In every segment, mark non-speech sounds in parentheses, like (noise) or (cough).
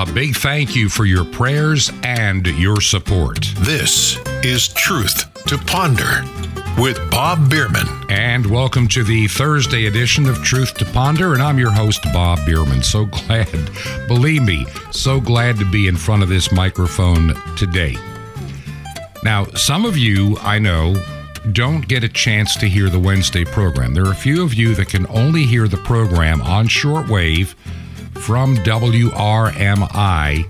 A big thank you for your prayers and your support. This is Truth to Ponder with Bob Bierman. And welcome to the Thursday edition of Truth to Ponder. And I'm your host, Bob Bierman. So glad, believe me, so glad to be in front of this microphone today. Now, some of you I know don't get a chance to hear the Wednesday program. There are a few of you that can only hear the program on shortwave from WRMI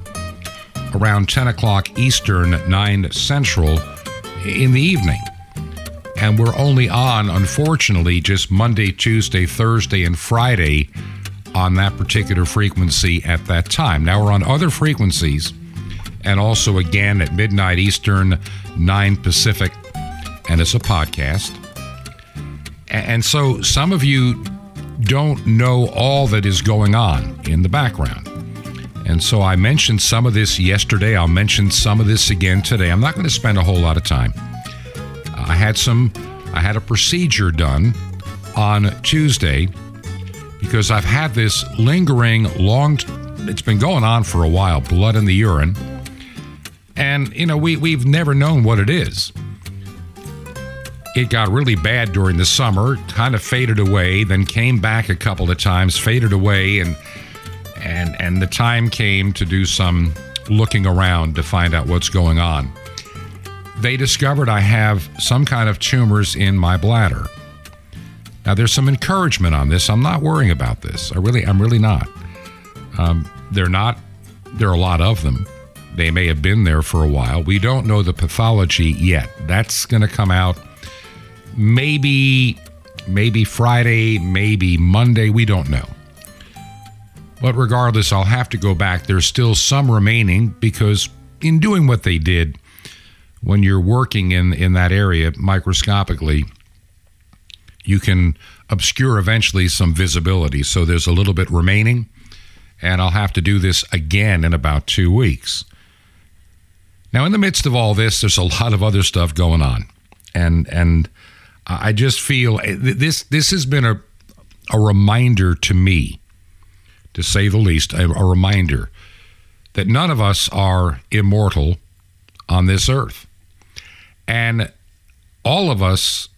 around 10 o'clock Eastern, 9 Central in the evening. And we're only on, unfortunately, just Monday, Tuesday, Thursday, and Friday on that particular frequency at that time. Now we're on other frequencies and also again at midnight Eastern, 9 Pacific, and it's a podcast. And so some of you don't know all that is going on in the background. And so I mentioned some of this yesterday. I'll mention some of this again today. I'm not going to spend a whole lot of time. I had some, I had a procedure done on Tuesday because I've had this lingering long, it's been going on for a while, blood in the urine. And, you know, we, we've never known what it is. It got really bad during the summer, kind of faded away, then came back a couple of times, faded away, and and and the time came to do some looking around to find out what's going on. They discovered I have some kind of tumors in my bladder. Now there's some encouragement on this. I'm not worrying about this. I really, I'm really not. Um, they're not. There are a lot of them. They may have been there for a while. We don't know the pathology yet. That's going to come out maybe maybe Friday, maybe Monday, we don't know. But regardless, I'll have to go back. There's still some remaining because in doing what they did, when you're working in, in that area microscopically, you can obscure eventually some visibility. So there's a little bit remaining, and I'll have to do this again in about two weeks. Now, in the midst of all this, there's a lot of other stuff going on, and and I just feel eh, this this has been a a reminder to me, to say the least, a, a reminder that none of us are immortal on this earth, and all of us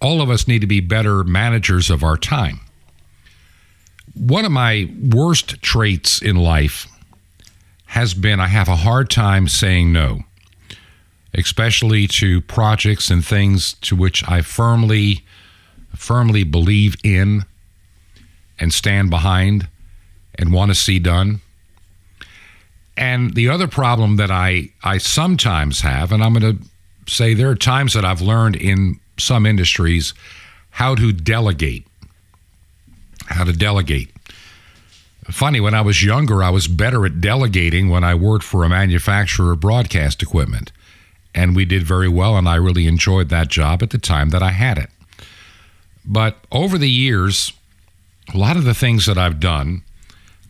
all of us need to be better managers of our time. One of my worst traits in life has been I have a hard time saying no, especially to projects and things to which I firmly, firmly believe in and stand behind and want to see done. And the other problem that I, I sometimes have, and I'm going to say there are times that I've learned in some industries how to delegate. How to delegate. Funny, when I was younger, I was better at delegating when I worked for a manufacturer of broadcast equipment. And we did very well, and I really enjoyed that job at the time that I had it. But over the years, a lot of the things that I've done,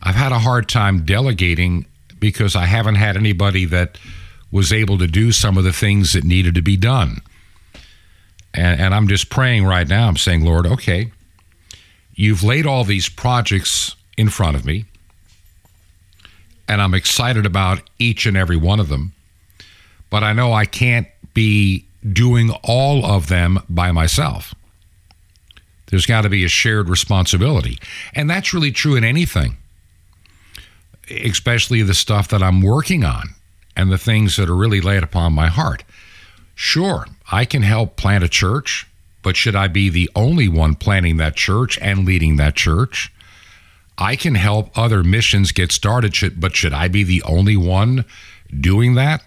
I've had a hard time delegating because I haven't had anybody that was able to do some of the things that needed to be done. And, and, I'm just praying right now. I'm saying, Lord, okay, you've laid all these projects in front of me, and I'm excited about each and every one of them. But I know I can't be doing all of them by myself. There's got to be a shared responsibility. And that's really true in anything, especially the stuff that I'm working on and the things that are really laid upon my heart. Sure, I can help plant a church, but should I be the only one planting that church and leading that church? I can help other missions get started, but should I be the only one doing that?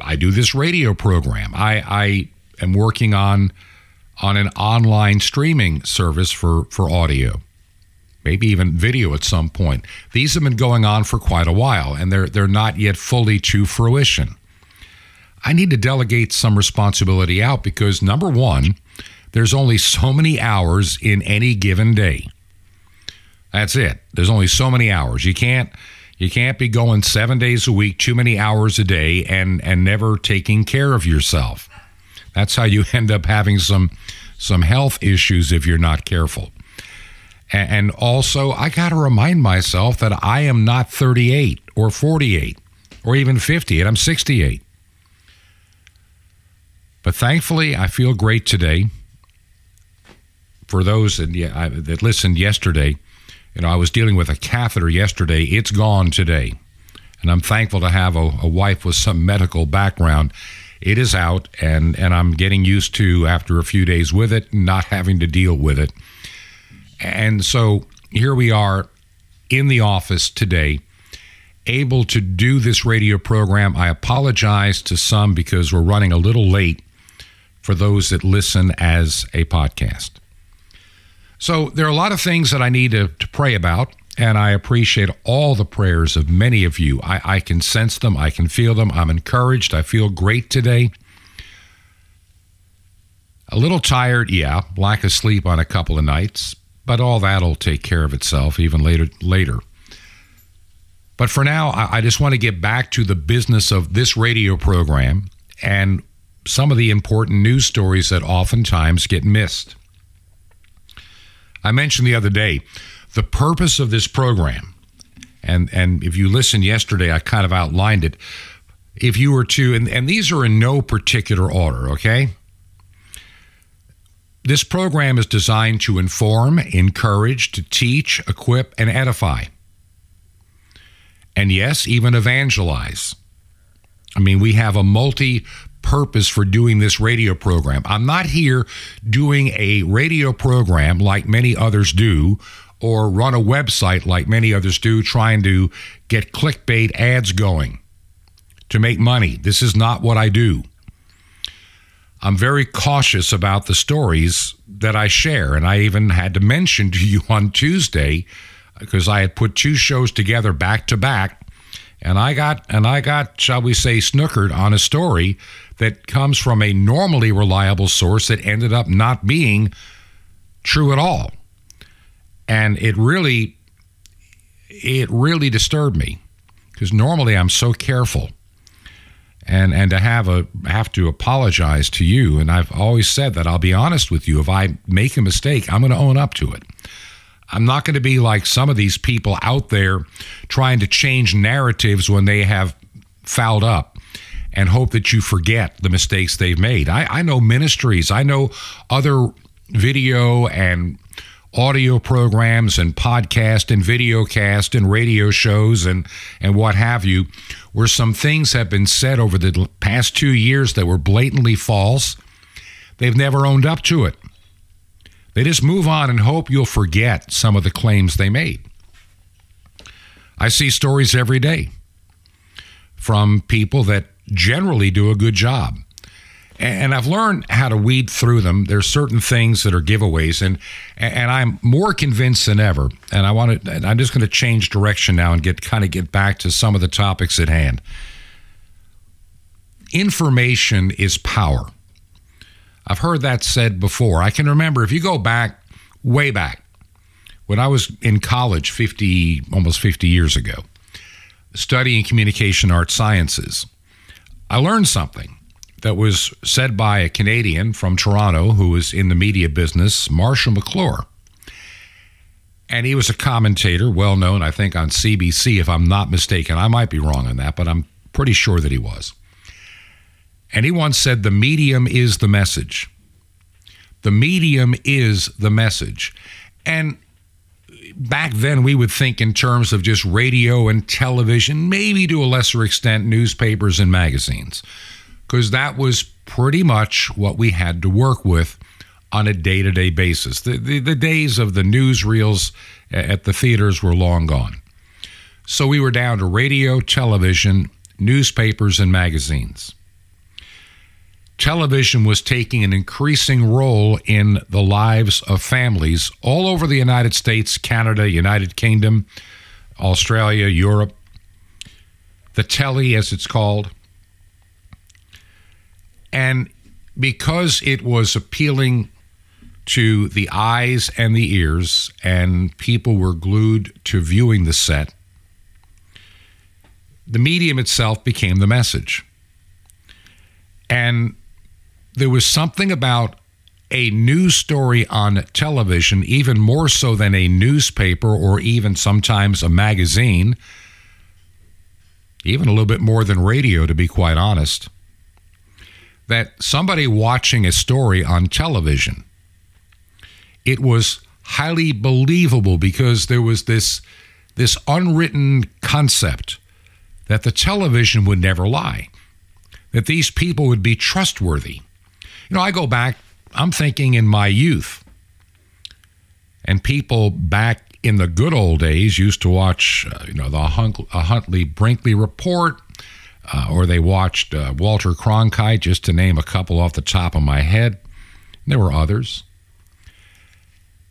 I do this radio program. I, I am working on on an online streaming service for, for audio, maybe even video at some point. These have been going on for quite a while, and they're they're not yet fully to fruition. I need to delegate some responsibility out because number one, there's only so many hours in any given day. That's it. There's only so many hours. You can't you can't be going 7 days a week, too many hours a day and and never taking care of yourself. That's how you (laughs) end up having some some health issues if you're not careful. And also, I got to remind myself that I am not 38 or 48 or even 58. I'm 68. But thankfully, I feel great today. For those that, yeah, that listened yesterday, you know, I was dealing with a catheter yesterday. It's gone today. And I'm thankful to have a, a wife with some medical background. It is out, and, and I'm getting used to, after a few days with it, not having to deal with it. And so here we are in the office today, able to do this radio program. I apologize to some because we're running a little late for those that listen as a podcast. So there are a lot of things that I need to, to pray about, and I appreciate all the prayers of many of you. I, I can sense them, I can feel them. I'm encouraged. I feel great today. A little tired, yeah, lack of sleep on a couple of nights, but all that'll take care of itself even later later. But for now, I, I just want to get back to the business of this radio program and some of the important news stories that oftentimes get missed. I mentioned the other day the purpose of this program, and, and if you listened yesterday, I kind of outlined it. If you were to, and, and these are in no particular order, okay? This program is designed to inform, encourage, to teach, equip, and edify. And yes, even evangelize. I mean, we have a multi purpose for doing this radio program. I'm not here doing a radio program like many others do or run a website like many others do, trying to get clickbait ads going to make money. This is not what I do. I'm very cautious about the stories that I share. And I even had to mention to you on Tuesday because I had put two shows together back to back and I got and I got shall we say snookered on a story that comes from a normally reliable source that ended up not being true at all. And it really it really disturbed me because normally I'm so careful. And and to have a have to apologize to you and I've always said that I'll be honest with you if I make a mistake, I'm going to own up to it. I'm not going to be like some of these people out there trying to change narratives when they have fouled up and hope that you forget the mistakes they've made. I, I know ministries, I know other video and audio programs and podcast and video cast and radio shows and, and what have you, where some things have been said over the past two years that were blatantly false. They've never owned up to it. They just move on and hope you'll forget some of the claims they made. I see stories every day from people that generally do a good job. And I've learned how to weed through them. There's certain things that are giveaways, and and I'm more convinced than ever. And I want to. I'm just going to change direction now and get kind of get back to some of the topics at hand. Information is power. I've heard that said before. I can remember if you go back way back when I was in college 50 almost 50 years ago, studying communication arts sciences. I learned something that was said by a Canadian from Toronto who was in the media business, Marshall McLuhan. And he was a commentator, well known, I think, on CBC, if I'm not mistaken. I might be wrong on that, but I'm pretty sure that he was. And he once said, The medium is the message. The medium is the message. And back then we would think in terms of just radio and television, maybe to a lesser extent newspapers and magazines, because that was pretty much what we had to work with on a day to day basis. The, the, the, days of the newsreels at the theaters were long gone. So we were down to radio, television, newspapers, and magazines television was taking an increasing role in the lives of families all over the United States, Canada, United Kingdom, Australia, Europe. The telly, as it's called. And because it was appealing to the eyes and the ears, and people were glued to viewing the set, the medium itself became the message. And there was something about a news story on television, even more so than a newspaper or even sometimes a magazine, even a little bit more than radio, to be quite honest, that somebody watching a story on television, it was highly believable because there was this, this unwritten concept that the television would never lie, that these people would be trustworthy. You know, I go back, I'm thinking in my youth, and people back in the good old days used to watch, uh, you know, the Huntley Brinkley Report, uh, or they watched uh, Walter Cronkite, just to name a couple off the top of my head. There were others.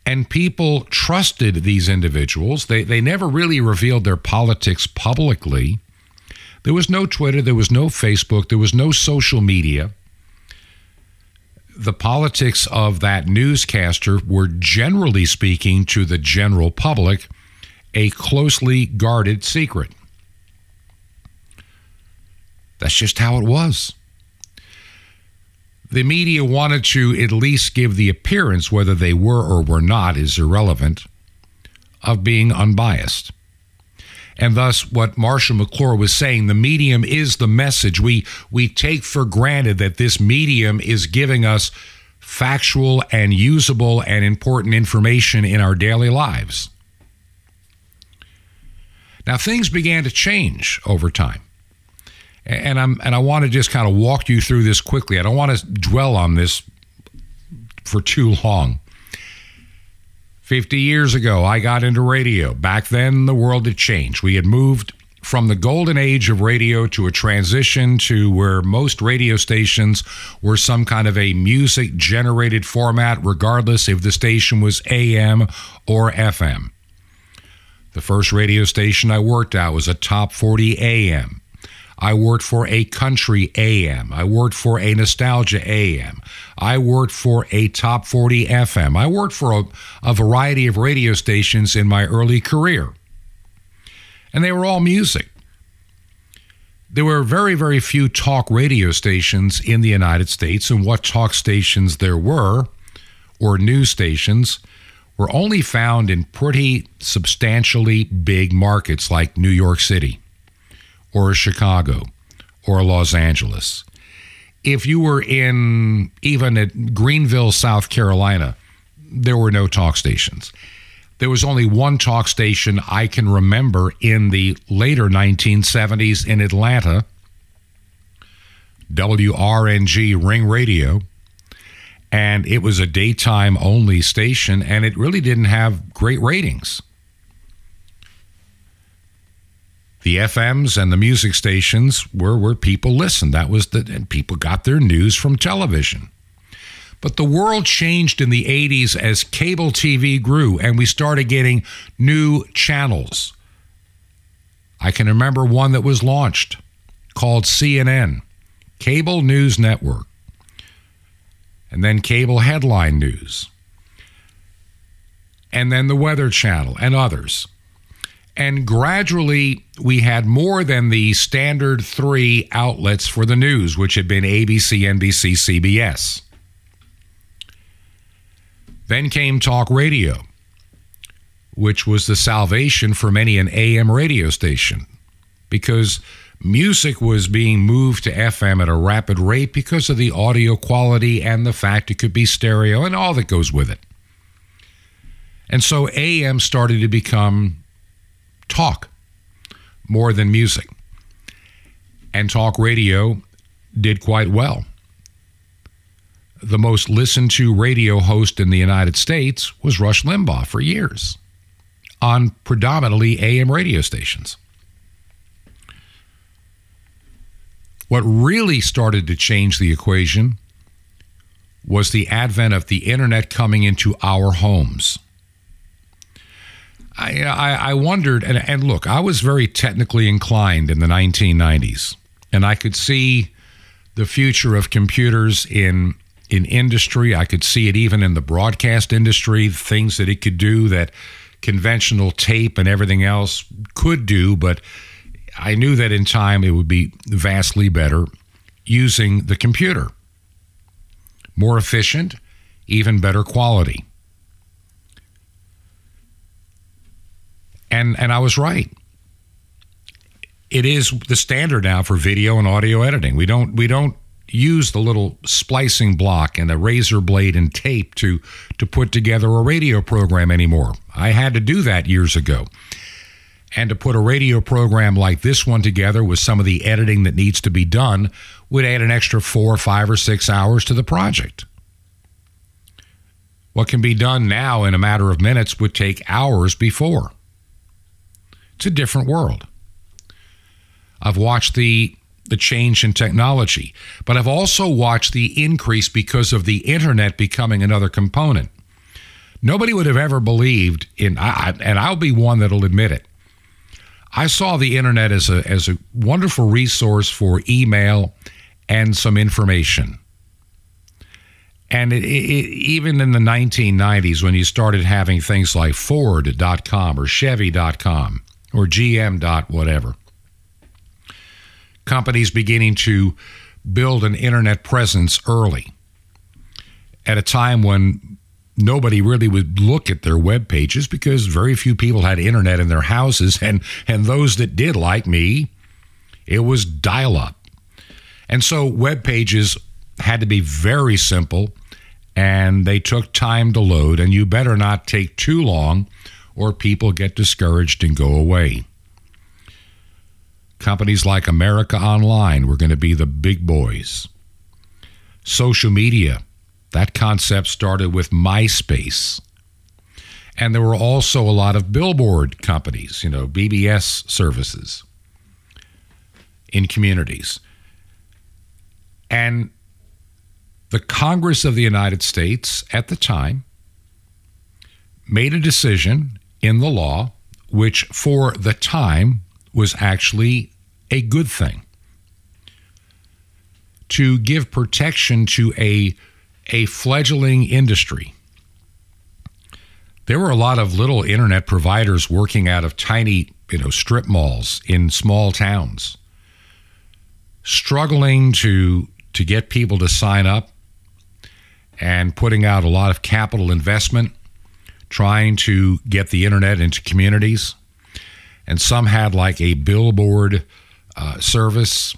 And people trusted these individuals. They, they never really revealed their politics publicly. There was no Twitter, there was no Facebook, there was no social media. The politics of that newscaster were generally speaking to the general public a closely guarded secret. That's just how it was. The media wanted to at least give the appearance, whether they were or were not is irrelevant, of being unbiased. And thus, what Marshall McLuhan was saying, the medium is the message. We, we take for granted that this medium is giving us factual and usable and important information in our daily lives. Now, things began to change over time. And I'm and I want to just kind of walk you through this quickly. I don't want to dwell on this for too long. 50 years ago, I got into radio. Back then, the world had changed. We had moved from the golden age of radio to a transition to where most radio stations were some kind of a music generated format, regardless if the station was AM or FM. The first radio station I worked at was a top 40 AM. I worked for a country AM. I worked for a nostalgia AM. I worked for a top 40 FM. I worked for a, a variety of radio stations in my early career. And they were all music. There were very, very few talk radio stations in the United States, and what talk stations there were, or news stations, were only found in pretty substantially big markets like New York City or Chicago or Los Angeles. If you were in even at Greenville, South Carolina, there were no talk stations. There was only one talk station I can remember in the later 1970s in Atlanta, WRNG Ring Radio, and it was a daytime only station, and it really didn't have great ratings. The FMs and the music stations were where people listened. That was the and people got their news from television. But the world changed in the 80s as cable TV grew and we started getting new channels. I can remember one that was launched called CNN, Cable News Network, and then Cable Headline News, and then the Weather Channel and others. And gradually, we had more than the standard three outlets for the news, which had been ABC, NBC, CBS. Then came talk radio, which was the salvation for many an AM radio station because music was being moved to FM at a rapid rate because of the audio quality and the fact it could be stereo and all that goes with it. And so AM started to become talk more than music. And talk radio did quite well. The most listened to radio host in the United States was Rush Limbaugh for years on predominantly AM radio stations. What really started to change the equation was the advent of the internet coming into our homes. I, I, I wondered, and, and look, I was very technically inclined in the 1990s, and I could see the future of computers in in industry. I could see it even in the broadcast industry, things that it could do that conventional tape and everything else could do, but I knew that in time it would be vastly better using the computer. More efficient, even better quality. And and I was right. It is the standard now for video and audio editing. We don't we don't use the little splicing block and a razor blade and tape to to put together a radio program anymore. I had to do that years ago. And to put a radio program like this one together with some of the editing that needs to be done would add an extra four, five, or six hours to the project. What can be done now in a matter of minutes would take hours before. It's a different world. I've watched the the change in technology, but I've also watched the increase because of the internet becoming another component. Nobody would have ever believed in I, and I'll be one that'll admit it. I saw the internet as a as a wonderful resource for email and some information. And it, it, even in the 1990s, when you started having things like Ford.com or Chevy.com or GM. dot whatever, companies beginning to build an internet presence early at a time when nobody really would look at their web pages because very few people had internet in their houses. And and those that did like me it was dial up and so web pages had to be very simple and they took time to load. And you better not take too long or people get discouraged and go away companies like America Online were going to be the big boys social media that concept started with MySpace. And there were also a lot of billboard companies, you know, BBS services in communities. And the Congress of the United States at the time made a decision in the law, which for the time was actually a good thing, to give protection to a a fledgling industry. There were a lot of little internet providers working out of tiny, you know, strip malls in small towns, struggling to to get people to sign up and putting out a lot of capital investment trying to get the internet into communities. And some had like a billboard uh, service,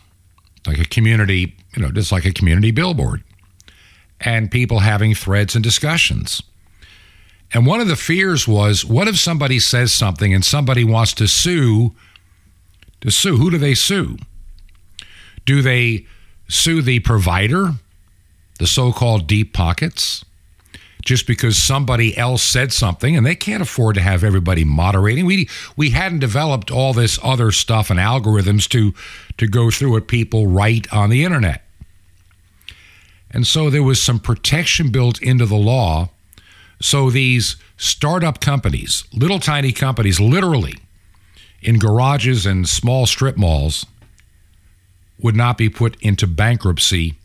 like a community, you know, just like a community billboard and people having threads and discussions. And one of the fears was what if somebody says something and somebody wants to sue? To sue, who do they sue? Do they sue the provider, the so called deep pockets, just because somebody else said something and they can't afford to have everybody moderating? We, we hadn't developed all this other stuff and algorithms to, to go through what people write on the internet. And so there was some protection built into the law. So these startup companies, little tiny companies, literally in garages and small strip malls, would not be put into bankruptcy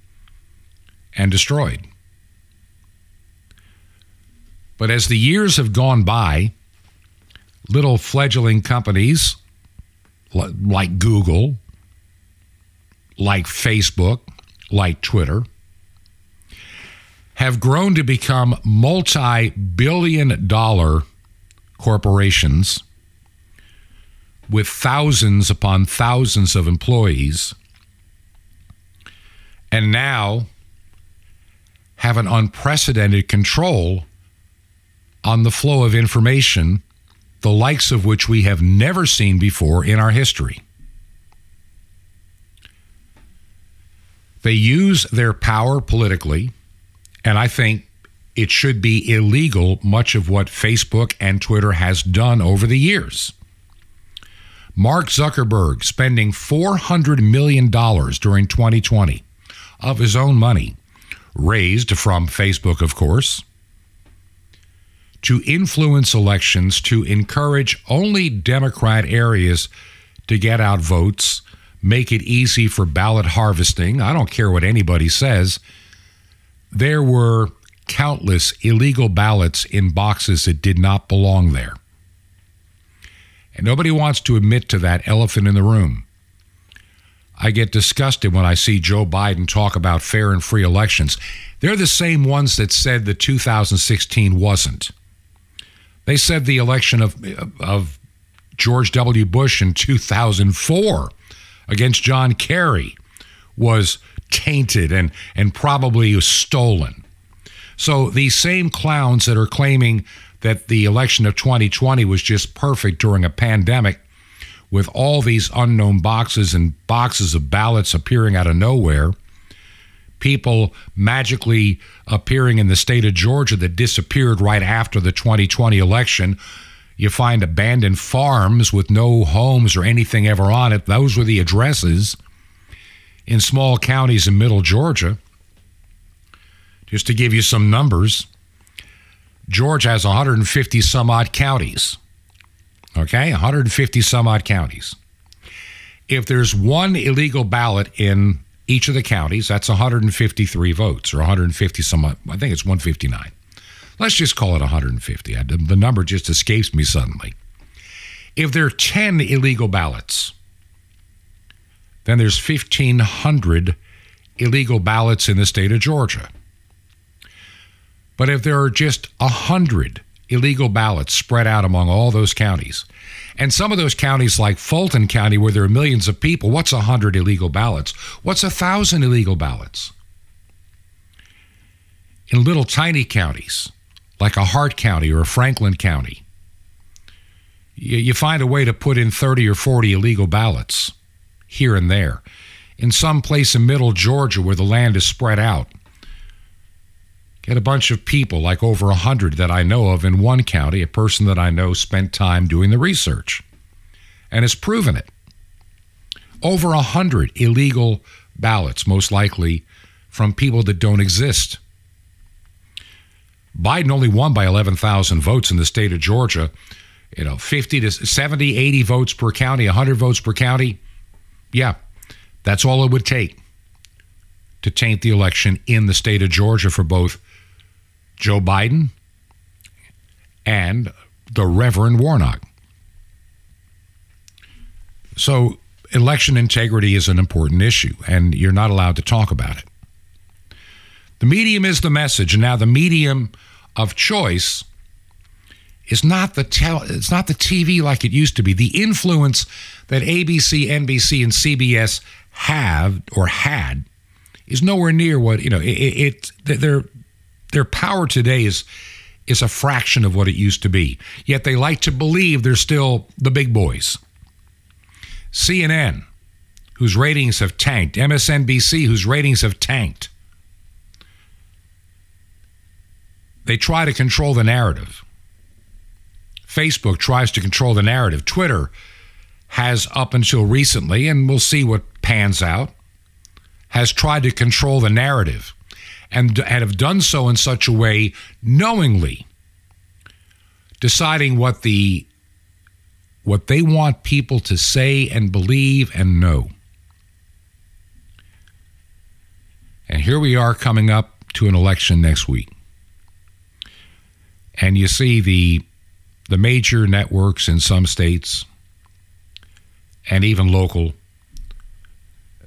and destroyed. But as the years have gone by, little fledgling companies like Google, like Facebook, like Twitter, have grown to become multi billion dollar corporations with thousands upon thousands of employees, and now have an unprecedented control on the flow of information, the likes of which we have never seen before in our history. They use their power politically and I think it should be illegal, much of what Facebook and Twitter has done over the years. Mark Zuckerberg spending $400 million during 2020 of his own money, raised from Facebook, of course, to influence elections to encourage only Democrat areas to get out votes, make it easy for ballot harvesting. I don't care what anybody says there were countless illegal ballots in boxes that did not belong there. And nobody wants to admit to that elephant in the room. I get disgusted when I see Joe Biden talk about fair and free elections. They're the same ones that said the 2016 wasn't. They said the election of, of George W. Bush in 2004 against John Kerry was tainted and, and probably stolen. So these same clowns that are claiming that the election of 2020 was just perfect during a pandemic with all these unknown boxes and boxes of ballots appearing out of nowhere, people magically appearing in the state of Georgia that disappeared right after the 2020 election. You find abandoned farms with no homes or anything ever on it. Those were the addresses in small counties in middle Georgia. Just to give you some numbers, Georgia has 150 some odd counties. Okay, 150 some odd counties. If there's one illegal ballot in each of the counties, that's 153 votes or 150 some, I think it's 159. Let's just call it 150. The number just escapes me suddenly. If there are 10 illegal ballots, then there's 1,500 illegal ballots in the state of Georgia. But if there are just 100 illegal ballots spread out among all those counties. And some of those counties, like Fulton County, where there are millions of people, what's 100 illegal ballots? What's 1,000 illegal ballots? In little tiny counties, like a Hart County or a Franklin County, you, you find a way to put in 30 or 40 illegal ballots here and there. In some place in middle Georgia where the land is spread out, Get a bunch of people, like over a 100 that I know of in one county, a person that I know spent time doing the research and has proven it. Over a 100 illegal ballots, most likely from people that don't exist. Biden only won by 11,000 votes in the state of Georgia. You know, 50 to 70, 80 votes per county, 100 votes per county. Yeah, that's all it would take to taint the election in the state of Georgia for both Joe Biden and the Reverend Warnock. So, election integrity is an important issue, and you're not allowed to talk about it. The medium is the message, and now the medium of choice is not the tel- it's not the TV like it used to be. The influence that ABC, NBC, and CBS have or had is nowhere near what you know. It, it they're their power today is is a fraction of what it used to be. Yet they like to believe they're still the big boys. CNN, whose ratings have tanked, MSNBC, whose ratings have tanked. They try to control the narrative. Facebook tries to control the narrative. Twitter has, up until recently, and we'll see what pans out, has tried to control the narrative and, and have done so in such a way knowingly deciding what the what they want people to say and believe and know. And here we are coming up to an election next week. And you see the the major networks in some states and even local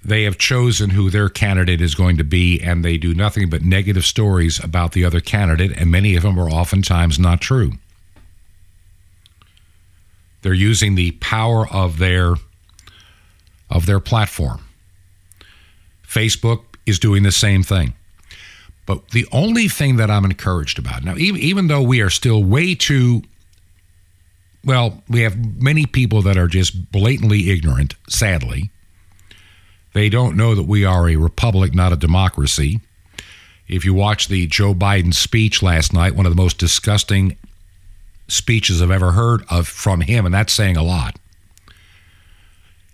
they have chosen who their candidate is going to be, and they do nothing but negative stories about the other candidate, and many of them are oftentimes not true. They're using the power of their of their platform. Facebook is doing the same thing. But the only thing that I'm encouraged about now, even, even though we are still way too well, we have many people that are just blatantly ignorant, sadly they don't know that we are a republic, not a democracy. If you watch the Joe Biden speech last night, one of the most disgusting speeches I've ever heard of from him, and that's saying a lot.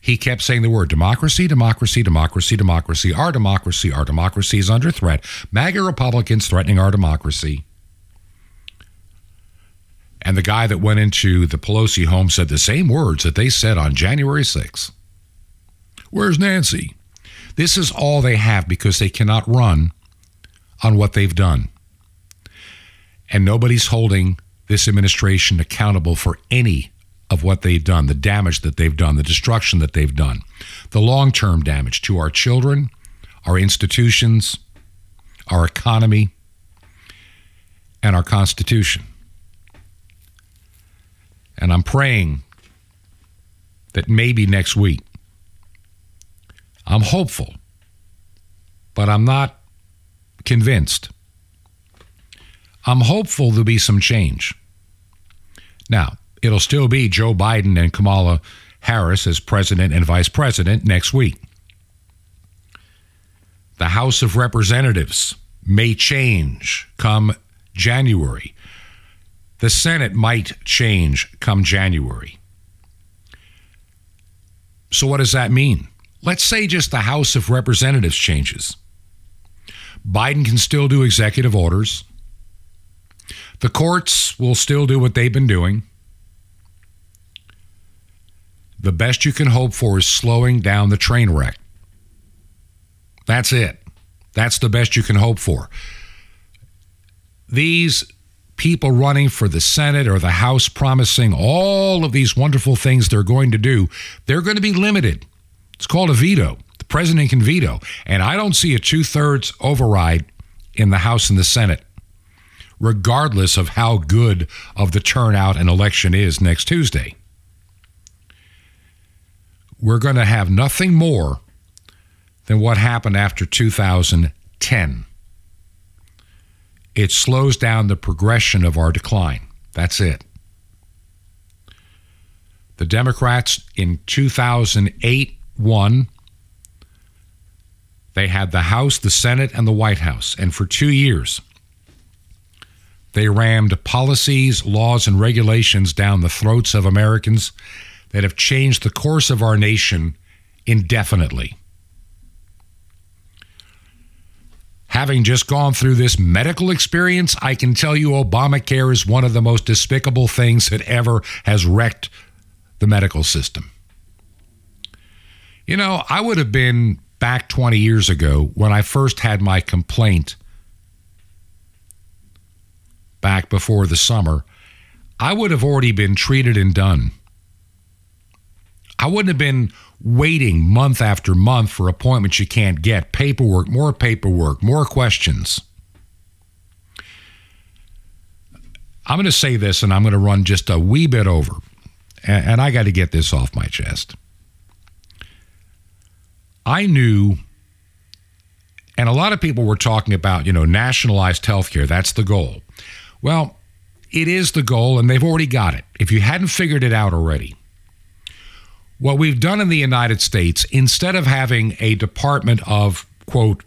He kept saying the word democracy, democracy, democracy, democracy. Our democracy, our democracy is under threat. MAGA Republicans threatening our democracy. And the guy that went into the Pelosi home said the same words that they said on January 6th. Where's Nancy? This is all they have because they cannot run on what they've done. And nobody's holding this administration accountable for any of what they've done, the damage that they've done, the destruction that they've done, the long term damage to our children, our institutions, our economy, and our Constitution. And I'm praying that maybe next week, I'm hopeful, but I'm not convinced. I'm hopeful there'll be some change. Now, it'll still be Joe Biden and Kamala Harris as president and vice president next week. The House of Representatives may change come January. The Senate might change come January. So, what does that mean? Let's say just the House of Representatives changes. Biden can still do executive orders. The courts will still do what they've been doing. The best you can hope for is slowing down the train wreck. That's it. That's the best you can hope for. These people running for the Senate or the House promising all of these wonderful things they're going to do, they're going to be limited. It's called a veto. The president can veto. And I don't see a two thirds override in the House and the Senate regardless of how good of the turnout an election is next Tuesday. We're going to have nothing more than what happened after 2010. It slows down the progression of our decline. That's it. The Democrats in 2008 won. They had the House, the Senate, and the White House. And for two years, they rammed policies, laws, and regulations down the throats of Americans that have changed the course of our nation indefinitely. Having just gone through this medical experience, I can tell you Obamacare is one of the most despicable things that ever has wrecked the medical system. You know, I would have been back 20 years ago when I first had my complaint back before the summer, I would have already been treated and done. I wouldn't have been waiting month after month for appointments you can't get, paperwork, more paperwork, more questions. I'm going to say this and I'm going to run just a wee bit over, and, I got to get this off my chest. I knew, and a lot of people were talking about, you know, nationalized healthcare. That's the goal. Well, it is the goal, and they've already got it. If you hadn't figured it out already, what we've done in the United States, instead of having a department of, quote,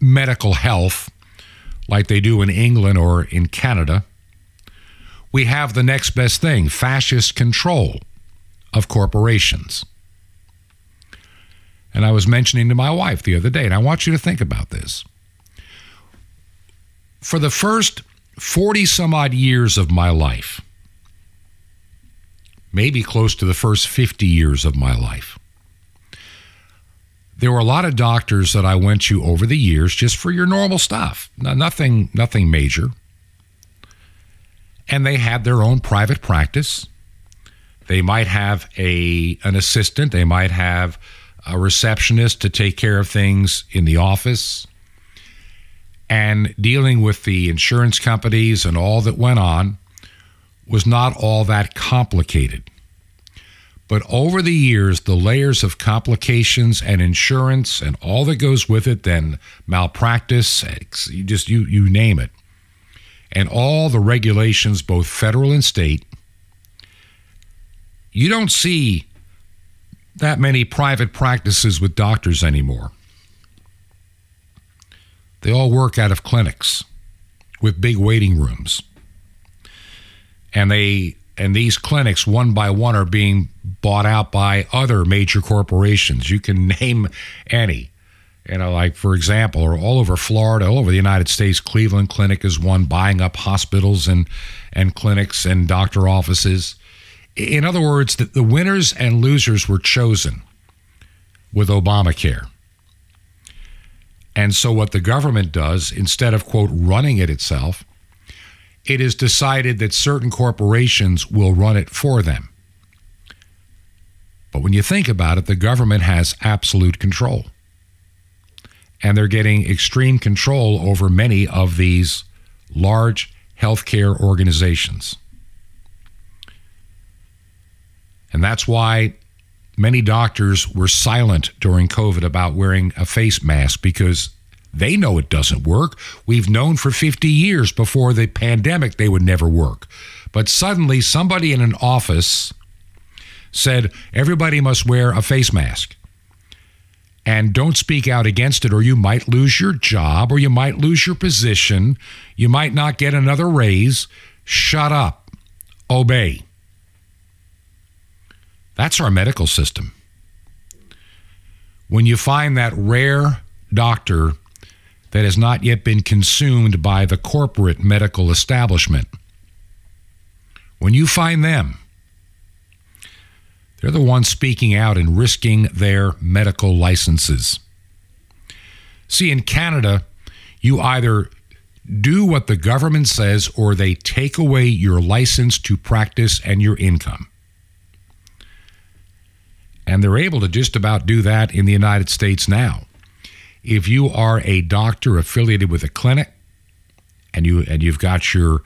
medical health like they do in England or in Canada, we have the next best thing fascist control of corporations. And I was mentioning to my wife the other day, and I want you to think about this. For the first 40 some odd years of my life, maybe close to the first 50 years of my life, there were a lot of doctors that I went to over the years just for your normal stuff, nothing, nothing major. And they had their own private practice. They might have a an assistant. They might have a receptionist to take care of things in the office and dealing with the insurance companies and all that went on was not all that complicated. But over the years, the layers of complications and insurance and all that goes with it, then malpractice, you just you you name it, and all the regulations, both federal and state, you don't see that many private practices with doctors anymore. They all work out of clinics with big waiting rooms. And they and these clinics one by one are being bought out by other major corporations. You can (laughs) name any. You know, like for example, or all over Florida, all over the United States, Cleveland Clinic is one buying up hospitals and and clinics and doctor offices. In other words, the, the winners and losers were chosen with Obamacare. And so, what the government does, instead of, quote, running it itself, it is decided that certain corporations will run it for them. But when you think about it, the government has absolute control. And they're getting extreme control over many of these large healthcare organizations. And that's why many doctors were silent during COVID about wearing a face mask because they know it doesn't work. We've known for 50 years before the pandemic they would never work. But suddenly, somebody in an office said everybody must wear a face mask. And don't speak out against it, or you might lose your job, or you might lose your position. You might not get another raise. Shut up. Obey. That's our medical system. When you find that rare doctor that has not yet been consumed by the corporate medical establishment, when you find them, they're the ones speaking out and risking their medical licenses. See, in Canada, you either do what the government says or they take away your license to practice and your income. And they're able to just about do that in the United States now. If you are a doctor affiliated with a clinic and you and you've got your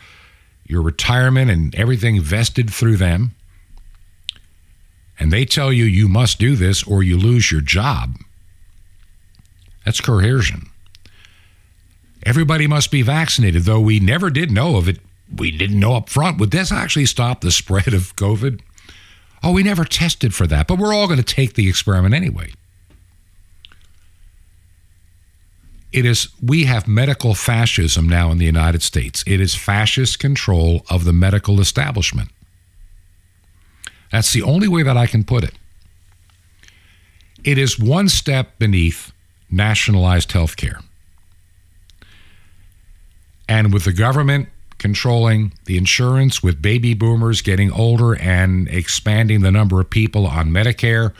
your retirement and everything vested through them, and they tell you you must do this or you lose your job, that's coercion. Everybody must be vaccinated, though we never did know of it. We didn't know up front. Would this actually stop the spread of COVID? Oh, we never tested for that, but we're all going to take the experiment anyway. It is, we have medical fascism now in the United States. It is fascist control of the medical establishment. That's the only way that I can put it. It is one step beneath nationalized health care. And with the government controlling the insurance with baby boomers getting older and expanding the number of people on Medicare,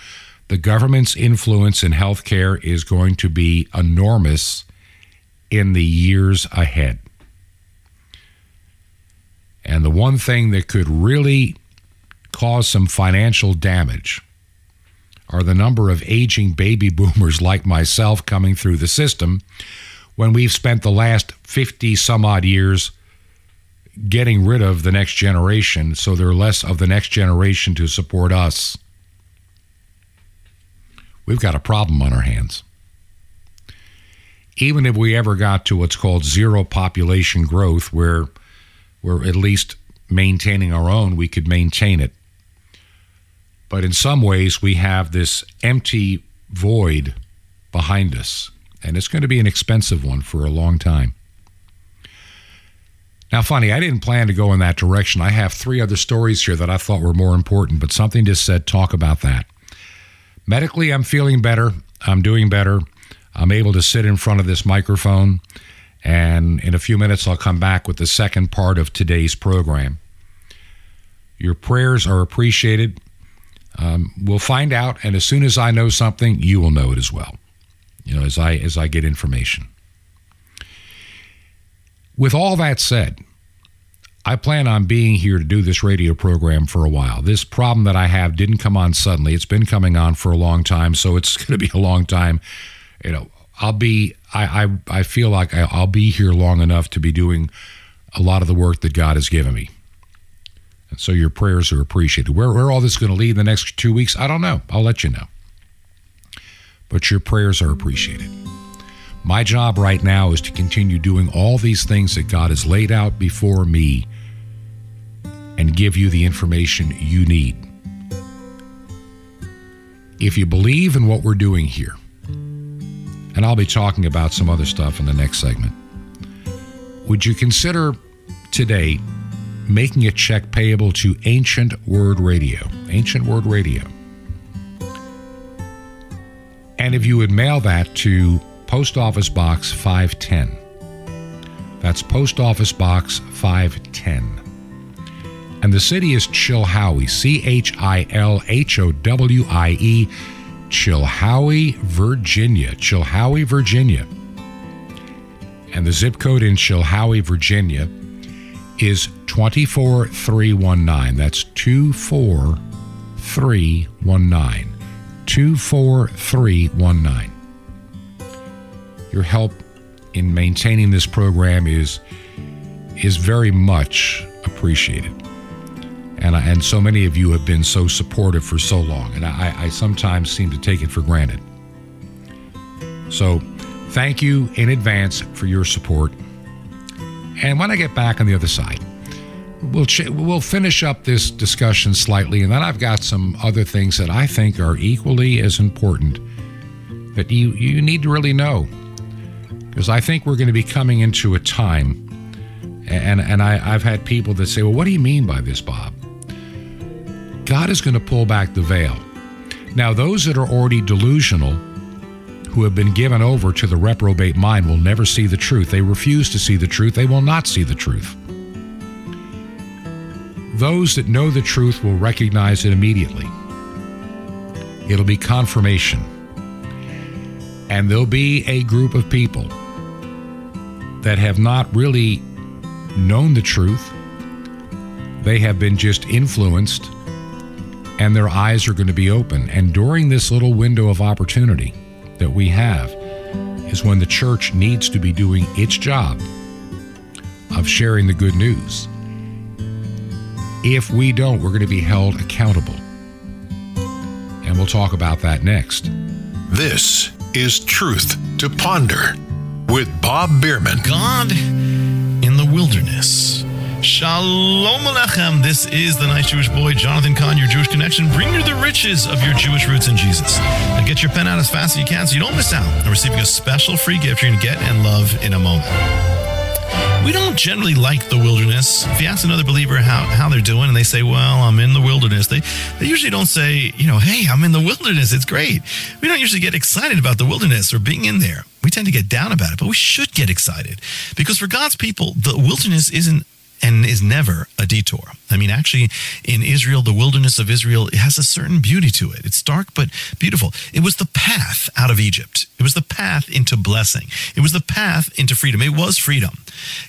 the government's influence in healthcare is going to be enormous in the years ahead. And the one thing that could really cause some financial damage are the number of aging baby (laughs) boomers like myself coming through the system when we've spent the last 50 some odd years getting rid of the next generation so there are less of the next generation to support us. We've got a problem on our hands. Even if we ever got to what's called zero population growth, where we're at least maintaining our own, we could maintain it. But in some ways, we have this empty void behind us, and it's going to be an expensive one for a long time. Now, funny, I didn't plan to go in that direction. I have three other stories here that I thought were more important, but something just said talk about that. Medically, I'm feeling better. I'm doing better. I'm able to sit in front of this microphone, and in a few minutes, I'll come back with the second part of today's program. Your prayers are appreciated. Um, we'll find out, and as soon as I know something, you will know it as well. You know, as I as I get information. With all that said, I plan on being here to do this radio program for a while. This problem that I have didn't come on suddenly. It's been coming on for a long time, so it's (laughs) going to be a long time. You know, I'll be. I I, I feel like I'll be here long enough to be doing a lot of the work that God has given me. And so your prayers are appreciated. Where where all this is going to lead in the next two weeks, I don't know. I'll let you know. But your prayers are appreciated. My job right now is to continue doing all these things that God has laid out before me and give you the information you need. If you believe in what we're doing here, and I'll be talking about some other stuff in the next segment, would you consider today making a check payable to Ancient Word Radio? Ancient Word Radio. And if you would mail that to Post Office Box 510. That's Post Office Box 510. And the city is Chilhowie, C H I L H O W I E, Chilhowie, Virginia. Chilhowie, Virginia. And the zip code in Chilhowie, Virginia is 24319. That's 24319. 24319. 24319. Your help in maintaining this program is is very much appreciated. And, I, and so many of you have been so supportive for so long, and I, I sometimes seem to take it for granted. So, thank you in advance for your support. And when I get back on the other side, we'll ch- we'll finish up this discussion slightly, and then I've got some other things that I think are equally as important that you you need to really know, because I think we're going to be coming into a time, and and I, I've had people that say, well, what do you mean by this, Bob? God is going to pull back the veil. Now, those that are already delusional, who have been given over to the reprobate mind, will never see the truth. They refuse to see the truth. They will not see the truth. Those that know the truth will recognize it immediately. It'll be confirmation. And there'll be a group of people that have not really known the truth. They have been just influenced, and their eyes are going to be open. And during this little window of opportunity that we have, is when the church needs to be doing its job of sharing the good news. If we don't, we're going to be held accountable. And we'll talk about that next. This is Truth to Ponder with Bob Bierman. God in the wilderness. Shalom Alechem. This is the nice Jewish boy, Jonathan Cahn, your Jewish connection. Bring you the riches of your Jewish roots in Jesus. And get your pen out as fast as you can so you don't miss out on receiving a special free gift you're going to get and love in a moment. We don't generally like the wilderness. If you ask another believer how, how they're doing and they say, Well, I'm in the wilderness, they, they usually don't say, you know, hey, I'm in the wilderness. It's great. We don't usually get excited about the wilderness or being in there. We tend to get down about it, but we should get excited because for God's people, the wilderness isn't and is never a detour. I mean, actually, in Israel, the wilderness of Israel it has a certain beauty to it. It's dark but beautiful. It was the path out of Egypt. It was the path into blessing. It was the path into freedom. It was freedom.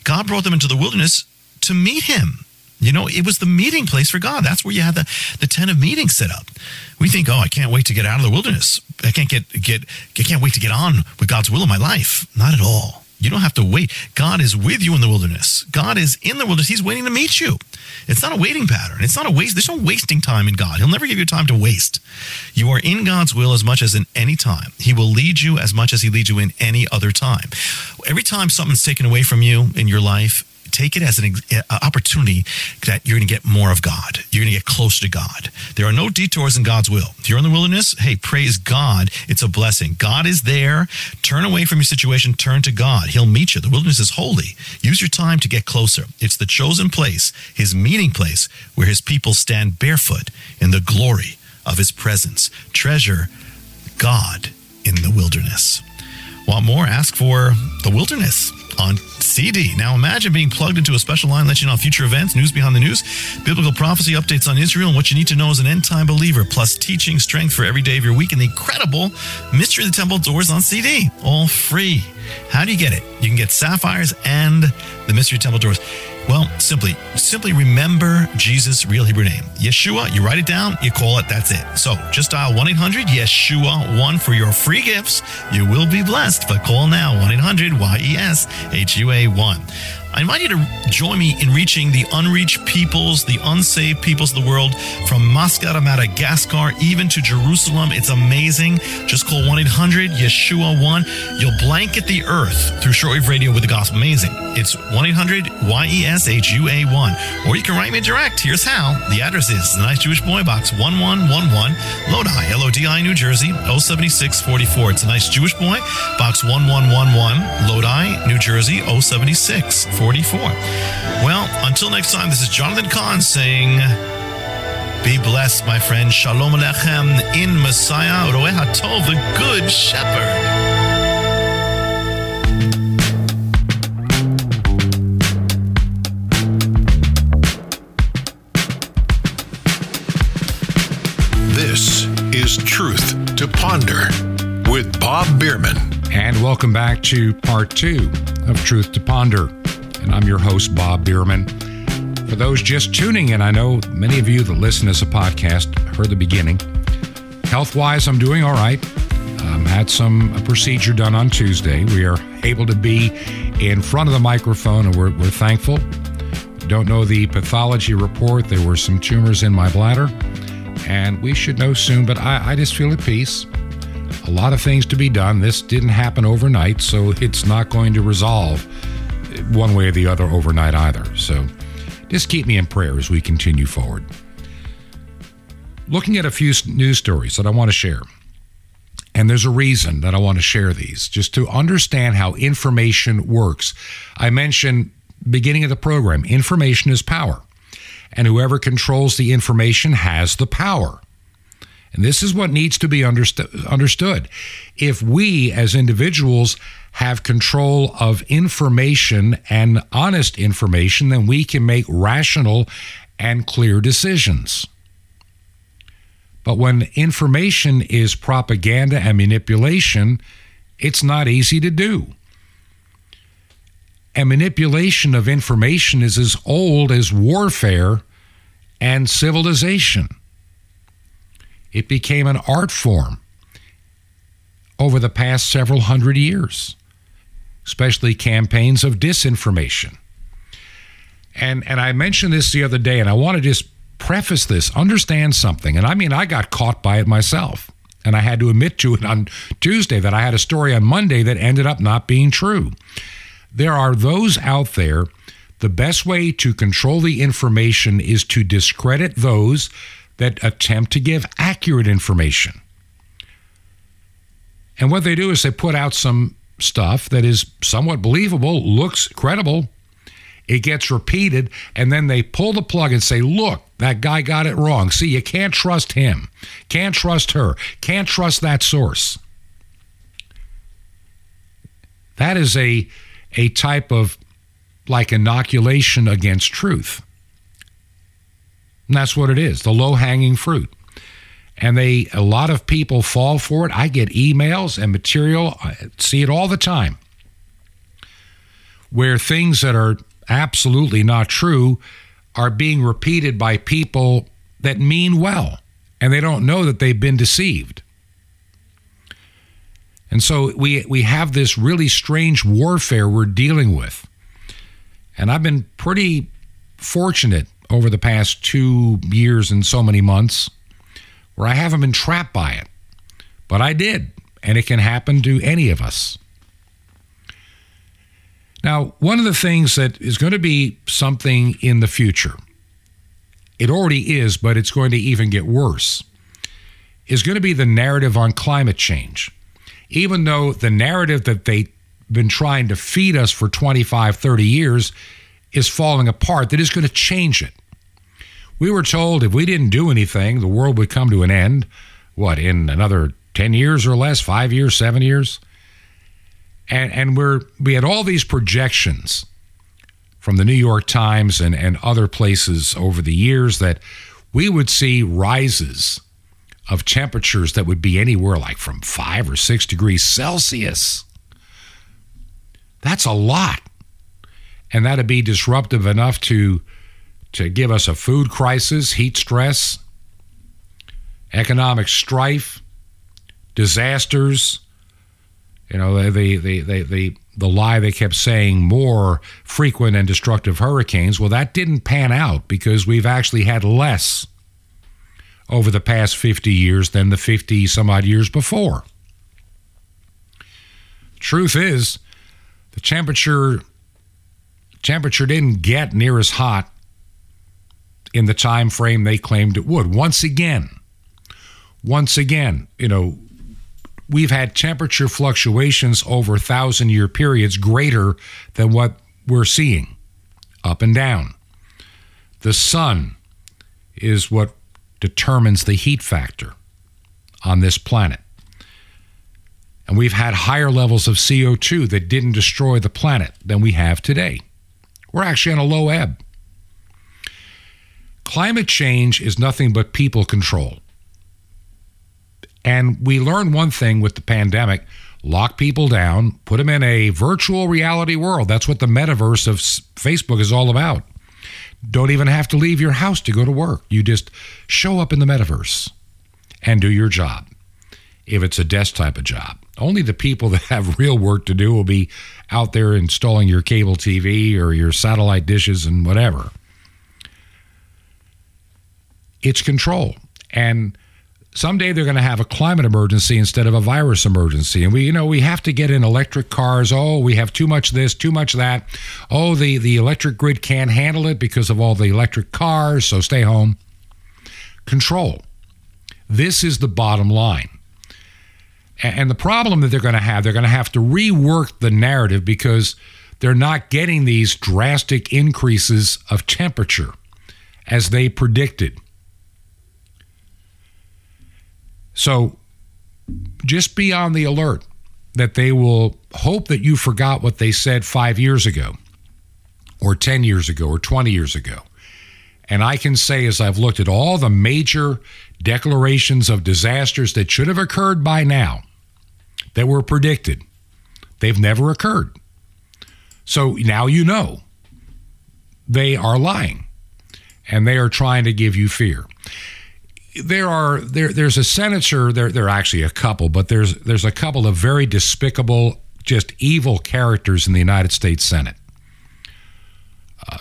God brought them into the wilderness to meet Him. You know, it was the meeting place for God. That's where you had the, the tent of meeting set up. We think, oh, I can't wait to get out of the wilderness. I can't get get I can't wait to get on with God's will in my life. Not at all. You don't have to wait. God is with you in the wilderness. God is in the wilderness. He's waiting to meet you. It's not a waiting pattern. It's not a waste. There's no wasting time in God. He'll never give you time to waste. You are in God's will as much as in any time. He will lead you as much as he leads you in any other time. Every time something's taken away from you in your life, take it as an uh, opportunity that you're going to get more of God. You're going to get closer to God. There are no detours in God's will. If you're in the wilderness, hey, praise God. It's a blessing. God is there. Turn away from your situation. Turn to God. He'll meet you. The wilderness is holy. Use your time to get closer. It's the chosen place, his meeting place, where his people stand barefoot in the glory of his presence. Treasure God in the wilderness. Want more? Ask for the wilderness on CD. Now imagine being plugged into a special line letting you know future events, news behind the news, biblical prophecy updates on Israel, and what you need to know as an end time believer, plus teaching strength for every day of your week, and the incredible Mystery of the Temple Doors on CD. All free. How do you get it? You can get Sapphires and the Mystery Temple Doors. Well, simply, simply remember Jesus' real Hebrew name. Yeshua, you write it down, you call it, that's it. So just dial 1 800 Yeshua 1 for your free gifts. You will be blessed, but call now 1 800 Y E S H U A 1. I invite you to join me in reaching the unreached peoples, the unsaved peoples of the world, from Moscow to Madagascar, even to Jerusalem. It's amazing. Just call 1 800 Yeshua 1. You'll blanket the earth through shortwave radio with the gospel. Amazing. It's 1 800 Y E S H U A 1. Or you can write me direct. Here's how. The address is the Nice Jewish Boy Box 1111, Lodi, L O D I, New Jersey, 07644. It's a Nice Jewish Boy Box 1111, Lodi, New Jersey, 07644. Well, until next time, this is Jonathan Cahn saying, Be blessed, my friend. Shalom Alechem in Messiah, Roeh HaTov, the Good Shepherd. This is Truth to Ponder with Bob Bierman. And welcome back to part two of Truth to Ponder. And I'm your host, Bob Bierman. For those just tuning in, I know many of you that listen as a podcast heard the beginning. Health wise, I'm doing all right. Um, had some procedure done on Tuesday. We are able to be in front of the microphone, and we're, we're thankful. Don't know the pathology report. There were some tumors in my bladder, and we should know soon. But I, I just feel at peace. A lot of things to be done. This didn't happen overnight, so it's not going to resolve one way or the other overnight either. So just keep me in prayer as we continue forward. Looking at a few news stories that I want to share. And there's a reason that I want to share these, just to understand how information works. I mentioned beginning of the program, information is power. And whoever controls the information has the power. And this is what needs to be underst- understood. If we as individuals have control of information and honest information, then we can make rational and clear decisions. But when information is propaganda and manipulation, it's not easy to do. And manipulation of information is as old as warfare and civilization. It became an art form over the past several hundred years, especially campaigns of disinformation. And, and I mentioned this the other day, and I want to just preface this understand something. And I mean, I got caught by it myself. And I had to admit to it on Tuesday that I had a story on Monday that ended up not being true. There are those out there, the best way to control the information is to discredit those that attempt to give accurate information. And what they do is they put out some stuff that is somewhat believable, looks credible. It gets repeated, and then they pull the plug and say, Look, that guy got it wrong. See, you can't trust him, can't trust her, can't trust that source. That is a, a type of like inoculation against truth. And that's what it is the low hanging fruit. And they, a lot of people fall for it. I get emails and material, I see it all the time, where things that are absolutely not true are being repeated by people that mean well and they don't know that they've been deceived. And so we we have this really strange warfare we're dealing with. And I've been pretty fortunate over the past 2 years and so many months where I haven't been trapped by it. But I did, and it can happen to any of us. Now, one of the things that is going to be something in the future, it already is, but it's going to even get worse, is going to be the narrative on climate change. Even though the narrative that they've been trying to feed us for 25, 30 years is falling apart, that is going to change it. We were told if we didn't do anything, the world would come to an end, what, in another 10 years or less, five years, seven years? and and we're we had all these projections from the New York Times and, and other places over the years that we would see rises of temperatures that would be anywhere like from five or six degrees Celsius. That's a lot. And that'd be disruptive enough to to give us a food crisis, heat stress, economic strife, disasters, you know, the the the the the lie they kept saying more frequent and destructive hurricanes. Well, that didn't pan out because we've actually had less over the past 50 years than the 50 some odd years before. Truth is, the temperature temperature didn't get near as hot in the time frame they claimed it would. Once again, once again, you know, we've had temperature fluctuations over thousand year periods greater than what we're seeing up and down. The sun is what determines the heat factor on this planet. And we've had higher levels of CO2 that didn't destroy the planet than we have today. We're actually on a low ebb. Climate change is nothing but people control. And we learned one thing with the pandemic lock people down, put them in a virtual reality world. That's what the metaverse of Facebook is all about. don't even have to leave your house to go to work. You just show up in the metaverse and do your job. If it's a desk type of job, only the people (laughs) that have real work to do will be out there installing your cable TV or your satellite dishes and whatever. It's control. And someday they're going to have a climate emergency instead of a virus emergency. And we you know we have to get in electric cars. Oh we have too much this too much that. Oh the the electric grid can't handle it because of all the electric cars so stay home. Control. This is the bottom line. And the problem that they're going to have they're going to have to rework the narrative because they're not getting these drastic increases of temperature as they predicted So just be on the alert that they will hope that you forgot what they said five years ago, or 10 years ago, or 20 years ago. And I can say, as I've looked at all the major declarations of disasters that should have occurred by now, that were predicted, they've never occurred. So now you know they are lying and they are trying to give you fear there are there there's a senator there there are actually a couple but there's there's a couple of very despicable just evil characters in the United States Senate. Uh,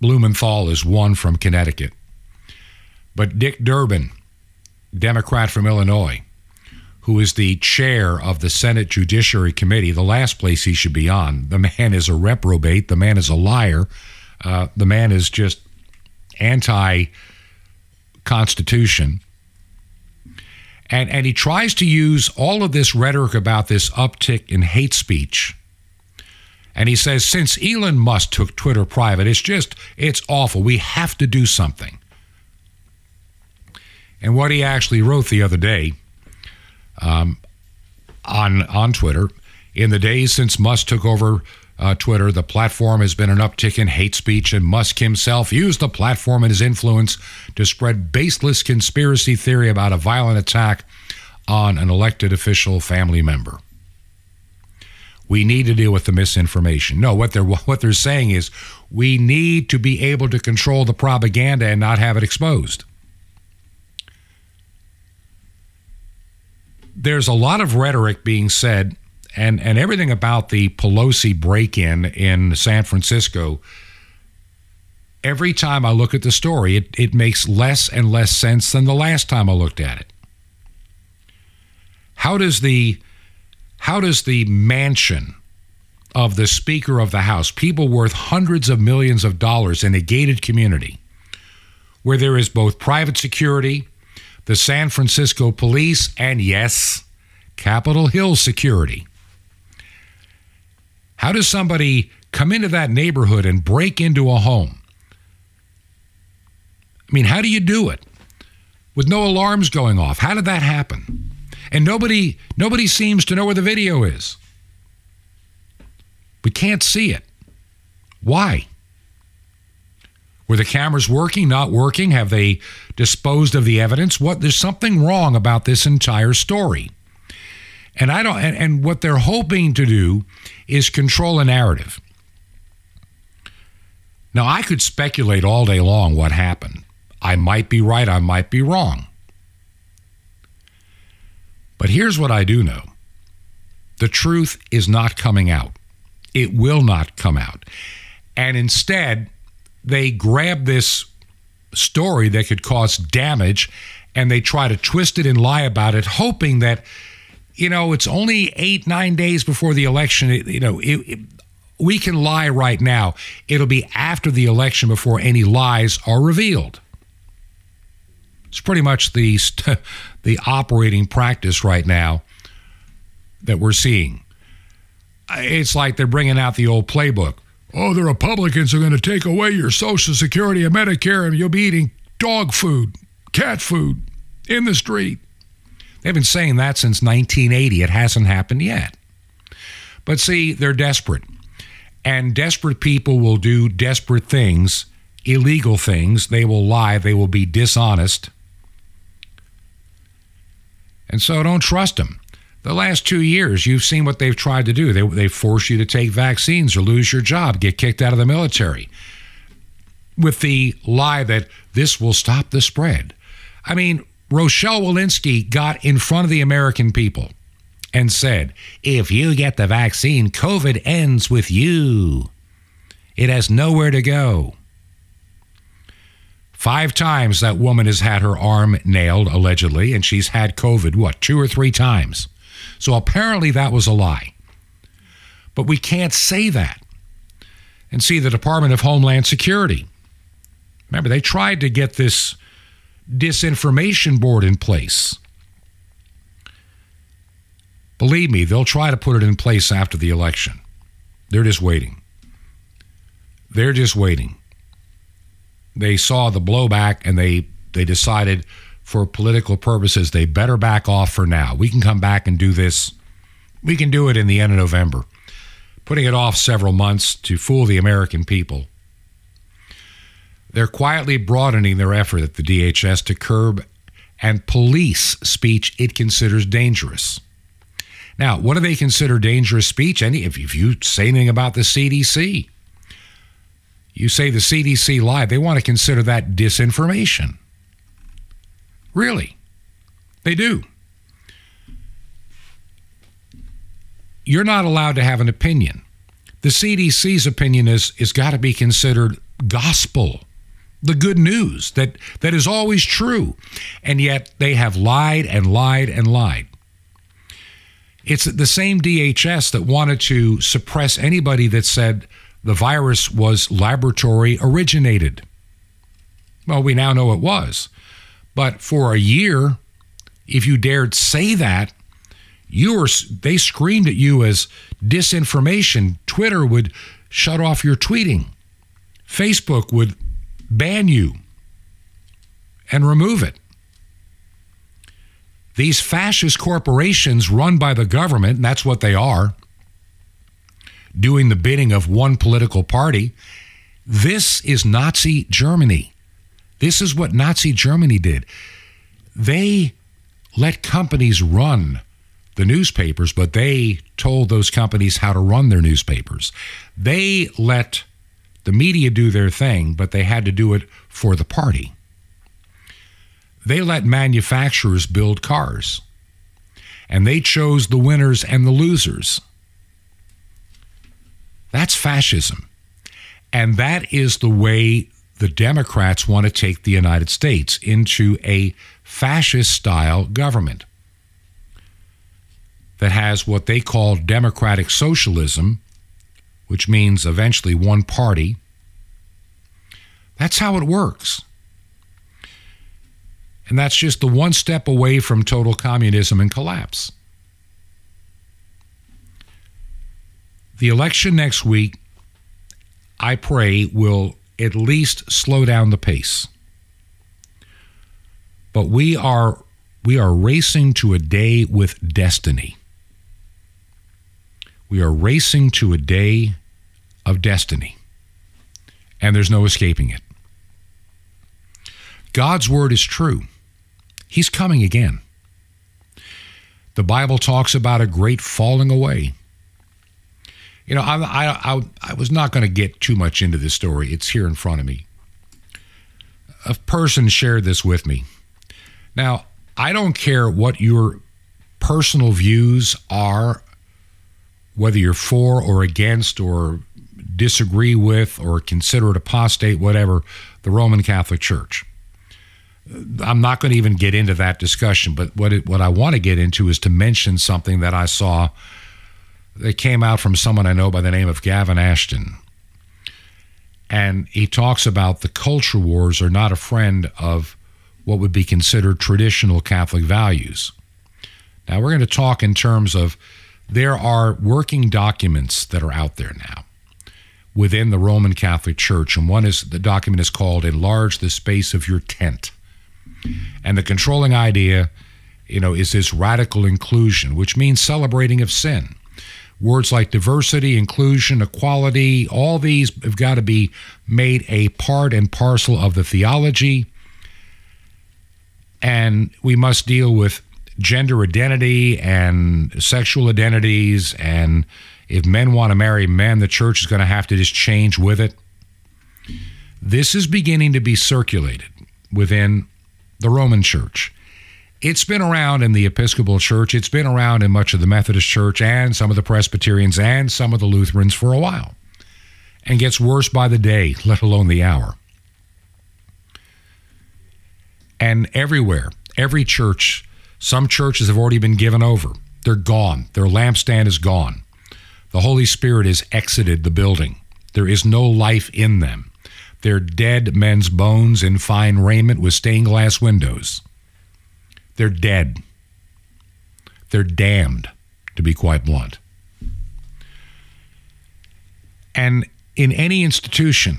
Blumenthal is one from Connecticut. But Dick Durbin, Democrat from Illinois, who is the chair of the Senate Judiciary Committee, the last place he should be on. The man is a reprobate. The man is a liar. Uh, the man is just anti Constitution. And, and he tries to use all of this rhetoric about this uptick in hate speech. And he says, since Elon Musk took Twitter private, it's just, it's awful. We have to do something. And what he actually wrote the other day um, on, on Twitter, in the days since Musk took over uh, Twitter, the platform has been an uptick in hate speech, and Musk himself used the platform and his influence to spread baseless conspiracy theory about a violent attack on an elected official family member. We need to deal with the misinformation. No, what they're (laughs) what they're saying is we need to be able to control the propaganda and not have it exposed. There's a lot of rhetoric being said and and everything about the Pelosi break-in in San Francisco. Every time I look at the story, it, it makes less and less sense than the last time I looked at it. How does the how does the mansion of the Speaker of the House, people worth hundreds of millions of dollars in a gated community, where there is both private security, the San Francisco police, and yes, Capitol Hill security. How does somebody come into that neighborhood and break into a home? I mean, how do you do it with no alarms going off? How did that happen? And nobody nobody seems to know where the video is. We can't see it. Why? Were the cameras working, not working? Have they disposed of the evidence? What there's something wrong about this entire story. And I don't and, and what they're hoping to do is control a narrative. Now, I could speculate all day long what happened. I might be right, I might be wrong. But here's what I do know the truth is not coming out, it will not come out. And instead, they grab this story that could cause damage and they try to twist it and lie about it, hoping that you know, it's only eight, nine days before the election. It, you know, it, it, we can lie right now. It'll be after the election before any lies are revealed. It's pretty much the (laughs) the operating practice right now that we're seeing. It's like they're bringing out the old playbook. Oh, the Republicans are going to take away your Social Security and Medicare, and you'll be eating dog food, cat food in the street. They've been saying that since 1980. It hasn't happened yet. But see, they're desperate. And desperate people will do desperate things, illegal things. They will lie, they will be dishonest. And so don't trust them. The last two years, you've seen what they've tried to do. They, they force you to take vaccines or lose your job, get kicked out of the military. with the lie that this will stop the spread. I mean, Rochelle Walensky got in front of the American people and said, if you get the vaccine, COVID ends with you. It has nowhere to go. Five times that woman has had her arm nailed, allegedly, and she's had COVID, what, two or three times? So apparently that was a lie. But we can't say that. And see, the Department of Homeland Security. Remember, they tried to get this disinformation board in place. Believe me, they'll try to put it in place after the election. They're just waiting. They're just waiting. They saw the blowback and they they decided for political purposes they better back off for now. We can come back and do this. We can do it in the end of November. Putting it off several months to fool the American people. They're quietly broadening their effort at the DHS to curb and police speech it considers dangerous. Now, what do they consider dangerous speech? Any if, if you say anything about the CDC, you say the CDC lied, they want to consider that disinformation. Really? They do. You're not allowed to have an opinion. The CDC's opinion is is got to be considered gospel, the good news that that is always true. And yet they have lied and lied and lied. It's the same DHS that wanted to suppress anybody that said the virus was laboratory originated. Well, we now know it was. But for a year, if you dared say that, you were they screamed at you as disinformation. Twitter would shut off your tweeting. Facebook would ban you and remove it. These fascist corporations run by the government, and that's what they are, doing the bidding of one political party. This is Nazi Germany. This is what Nazi Germany did. They let companies run the newspapers, but they told those companies how to run their newspapers. They let the media do their thing, but they had to do it for the party. They let manufacturers build cars, and they chose the winners and the losers. That's fascism. And that is the way the Democrats want to take the United States into a fascist style government that has what they call democratic socialism, which means eventually one party. That's how it works. And that's just the one step away from total communism and collapse. The election next week, I pray, will at least slow down the pace. But we are we are racing to a day with destiny. We are racing to a day of destiny. And there's no escaping it. God's word is true. He's coming again. The Bible talks about a great falling away. You know, I, I, I, I was not going to get too much into this story. It's here in front of me. A person shared this with me. Now, I don't care what your personal views are, whether you're for or against or disagree with or consider it apostate, whatever, the Roman Catholic Church. I'm not going to even get into that discussion, but what it, what I want to get into is to mention something that I saw that came out from someone I know by the name of Gavin Ashenden. And he talks about the culture wars are not a friend of what would be considered traditional Catholic values. Now, we're going to talk in terms of there are working documents that are out there now within the Roman Catholic Church. And one is the document is called Enlarge the Space of Your Tent. And the controlling idea, you know, is this radical inclusion, which means celebrating of sin. Words like diversity, inclusion, equality, all these have got to be made a part and parcel of the theology. And we must deal with gender identity and sexual identities. And if men want to marry men, the church is going to have to just change with it. This is beginning to be circulated within the Roman Church. It's been around in the Episcopal Church, it's been around in much of the Methodist Church and some of the Presbyterians and some of the Lutherans for a while, and gets worse by the day, (laughs) let alone the hour. And everywhere, every church, some churches have already been given over. They're gone. Their lampstand is gone. The Holy Spirit has exited the building. There is no life in them. They're dead men's bones in fine raiment with stained glass windows. They're dead. They're damned, to be quite blunt. And in any institution,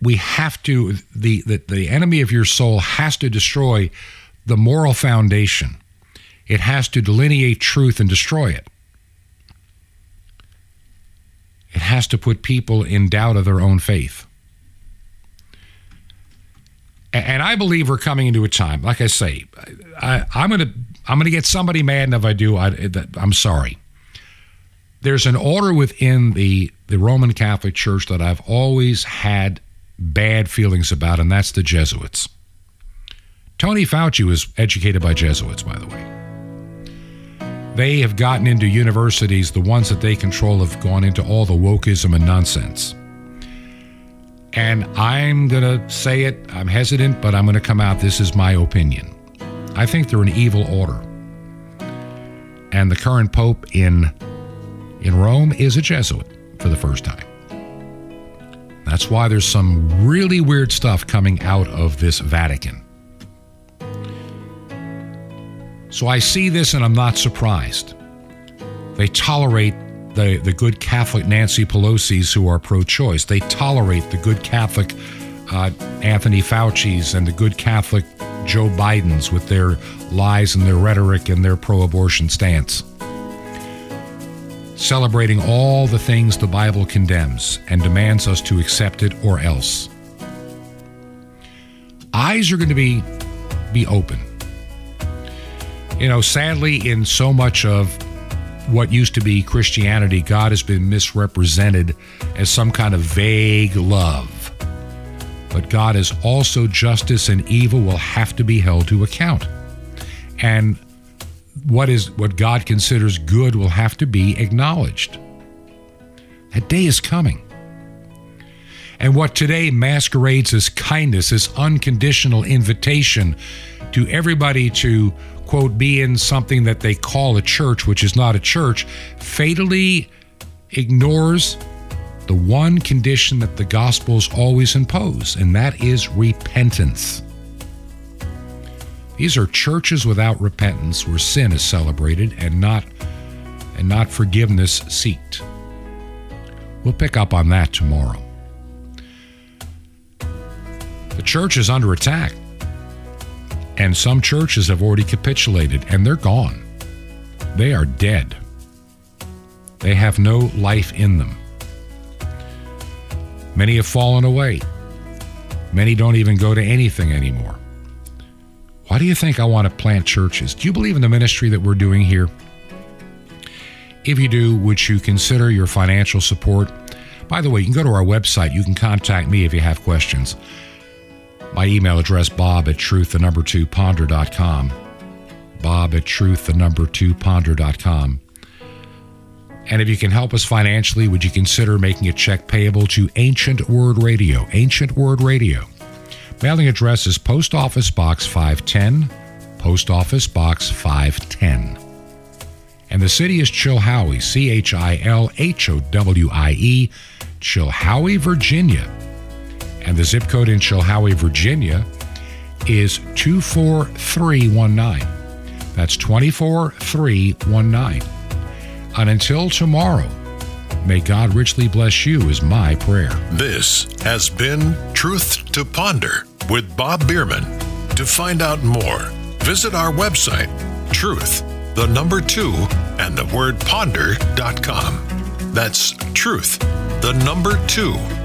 we have to the, the the enemy of your soul has to destroy the moral foundation. It has to delineate truth and destroy it. It has to put people in doubt of their own faith. And I believe we're coming into a time, like I say, I, am going to I'm going to get somebody mad, and if I do, I, I'm sorry. There's an order within the the Roman Catholic Church that I've always had bad feelings about, and that's the Jesuits. Tony Fauci was educated by Jesuits, by the way. They have gotten into universities, the ones that they control have gone into all the wokeism and nonsense. And I'm going to say it, I'm hesitant, but I'm going to come out. This is my opinion. I think they're an evil order. And the current pope in in Rome is a Jesuit for the first time. That's why there's some really weird stuff coming out of this Vatican. So I see this and I'm not surprised. They tolerate the, the good Catholic Nancy Pelosi's who are pro choice. They tolerate the good Catholic uh, Anthony Fauci's and the good Catholic Joe Biden's with their lies and their rhetoric and their pro abortion stance. Celebrating all the things the Bible condemns and demands us to accept it or else. Eyes are going to be, be open you know, sadly, in so much of what used to be Christianity, God has been misrepresented as some kind of vague love. But God is also justice, and evil will have to be held to account. And what is what God considers good will have to be acknowledged. That day is coming. And what today masquerades as kindness, as unconditional invitation to everybody to quote, be in something that they call a church, which is not a church, fatally ignores the one condition that the Gospels always impose, and that is repentance. These are churches without repentance where sin is celebrated and not and not forgiveness sought. We'll pick up on that tomorrow. The church is under attack. And some churches have already capitulated and they're gone. They are dead. They have no life in them. Many have fallen away. Many don't even go to anything anymore. Why do you think I want to plant churches? Do you believe in the ministry that we're doing here? If you do, would you consider your financial support? By the way, you can go to our website. You can contact me if you have questions. My email address, bob at truth, the number two ponder.com. Bob at truth, the number two ponder.com. And if you can help us financially, would you consider making a check payable to Ancient Word Radio? Ancient Word Radio. Mailing address is Post Office Box 510, Post Office Box 510. And the city is Chilhowie, C H I L H O W I E, Chilhowie, Virginia and the zip code in Chilhowie, Virginia is 24319. That's 24319. And until tomorrow, may God richly bless you, is my prayer. This has been Truth to Ponder with Bob Bierman. To find out more, visit our website, truth, the number two, and the word ponder.com. That's truth, the number two